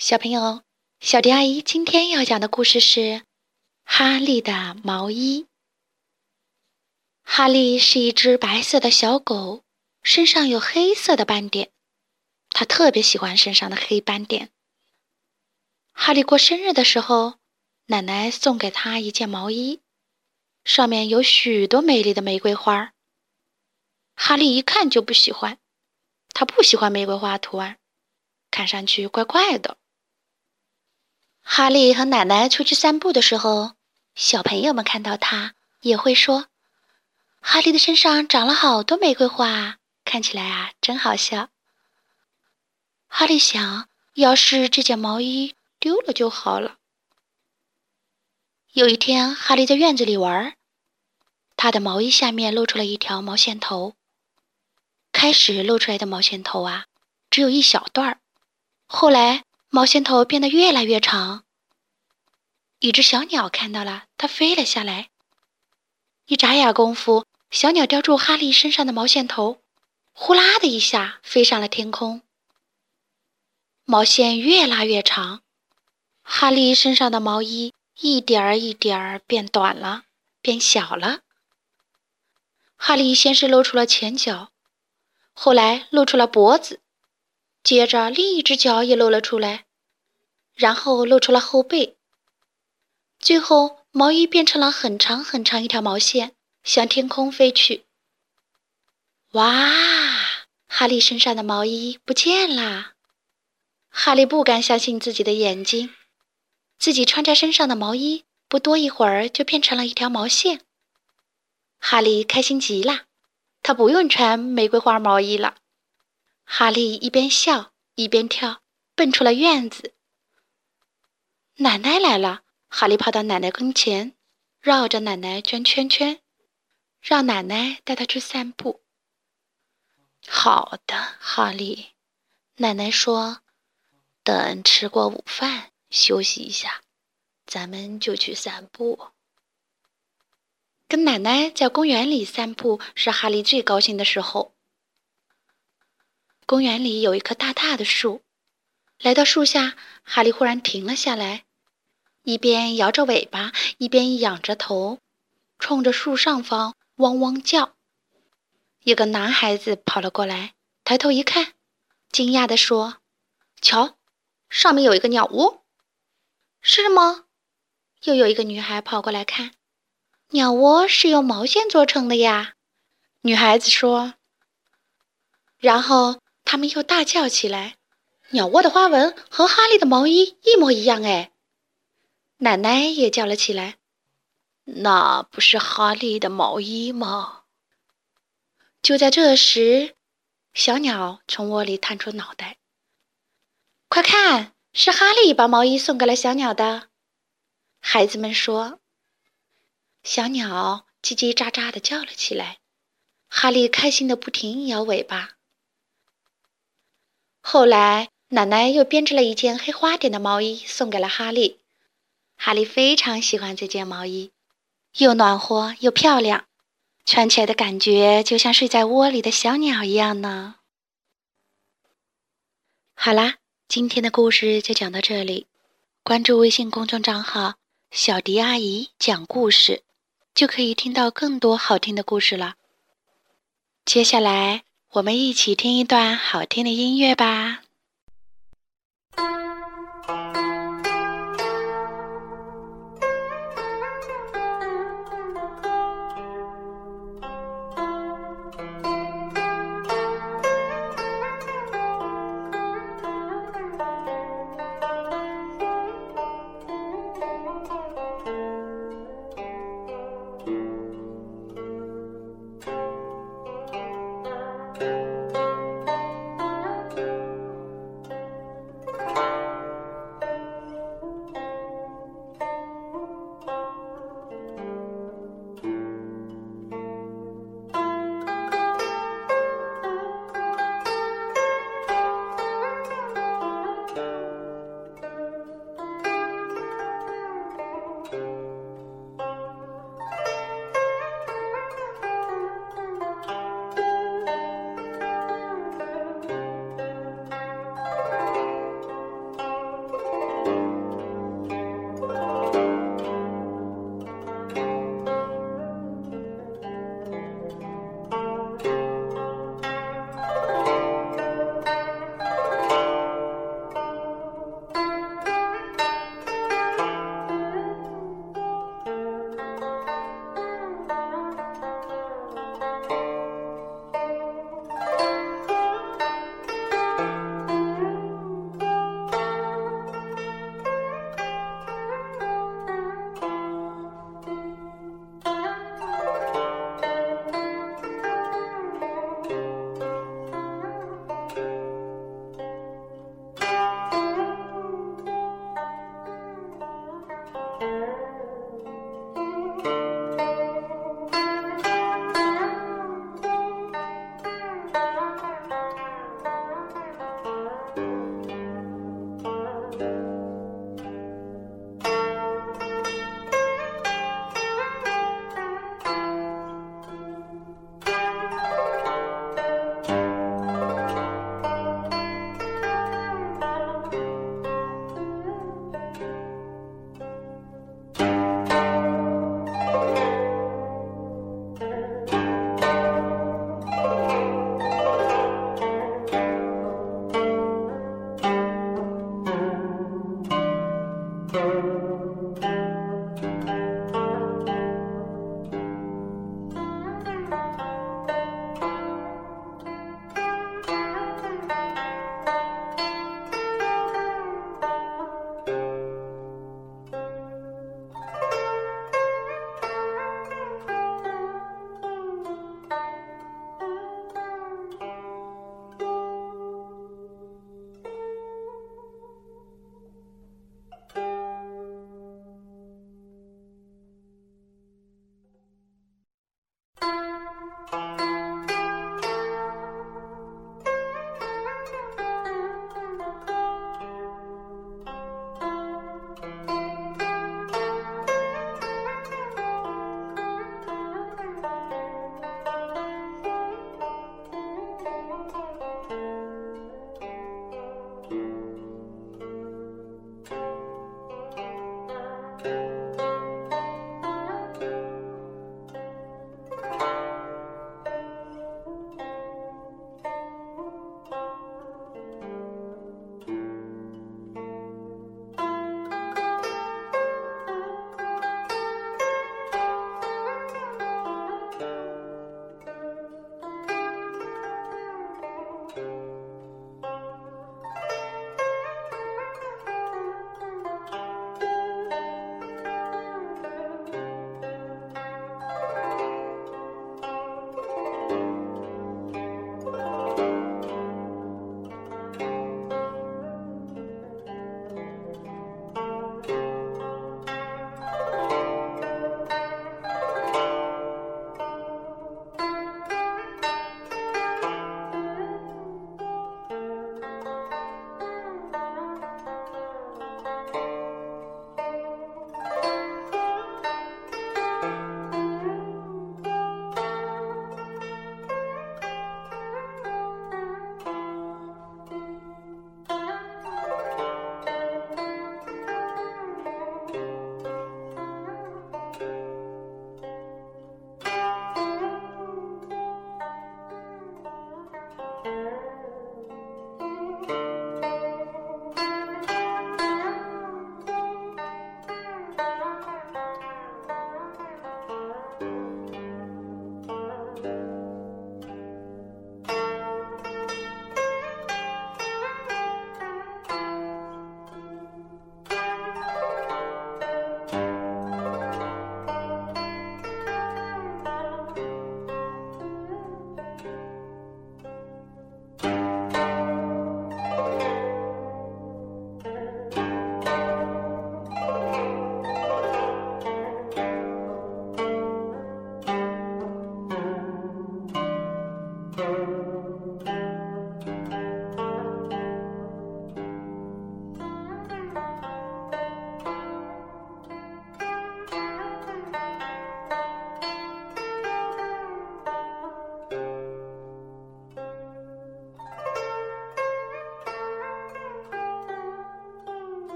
小朋友，小迪阿姨今天要讲的故事是《哈利的毛衣》。哈利是一只白色的小狗，身上有黑色的斑点，他特别喜欢身上的黑斑点。哈利过生日的时候，奶奶送给他一件毛衣，上面有许多美丽的玫瑰花。哈利一看就不喜欢，他不喜欢玫瑰花图案，看上去怪怪的。哈利和奶奶出去散步的时候，小朋友们看到他也会说：“哈利的身上长了好多玫瑰花，看起来啊，真好笑。”哈利想，要是这件毛衣丢了就好了。有一天，哈利在院子里玩，他的毛衣下面露出了一条毛线头。开始露出来的毛线头啊，只有一小段儿，后来。毛线头变得越来越长。一只小鸟看到了，它飞了下来。一眨眼功夫，小鸟叼住哈利身上的毛线头，呼啦的一下飞上了天空。毛线越拉越长，哈利身上的毛衣一点儿一点儿变短了，变小了。哈利先是露出了前脚，后来露出了脖子。接着，另一只脚也露了出来，然后露出了后背。最后，毛衣变成了很长很长一条毛线，向天空飞去。哇！哈利身上的毛衣不见啦！哈利不敢相信自己的眼睛，自己穿在身上的毛衣不多一会儿就变成了一条毛线。哈利开心极了，他不用穿玫瑰花毛衣了。哈利一边笑一边跳，奔出了院子。奶奶来了，哈利跑到奶奶跟前，绕着奶奶转圈圈，让奶奶带他去散步。好的，哈利，奶奶说：“等吃过午饭，休息一下，咱们就去散步。”跟奶奶在公园里散步是哈利最高兴的时候。公园里有一棵大大的树，来到树下，哈利忽然停了下来，一边摇着尾巴，一边仰着头，冲着树上方汪汪叫。一个男孩子跑了过来，抬头一看，惊讶地说：“瞧，上面有一个鸟窝，是吗？”又有一个女孩跑过来看，鸟窝是用毛线做成的呀。女孩子说，然后。他们又大叫起来：“鸟窝的花纹和哈利的毛衣一模一样！”哎，奶奶也叫了起来：“那不是哈利的毛衣吗？”就在这时，小鸟从窝里探出脑袋：“快看，是哈利把毛衣送给了小鸟的。”孩子们说：“小鸟叽叽喳喳的叫了起来。”哈利开心的不停摇尾巴。后来，奶奶又编织了一件黑花点的毛衣送给了哈利。哈利非常喜欢这件毛衣，又暖和又漂亮，穿起来的感觉就像睡在窝里的小鸟一样呢。好啦，今天的故事就讲到这里。关注微信公众账号“小迪阿姨讲故事”，就可以听到更多好听的故事了。接下来。我们一起听一段好听的音乐吧。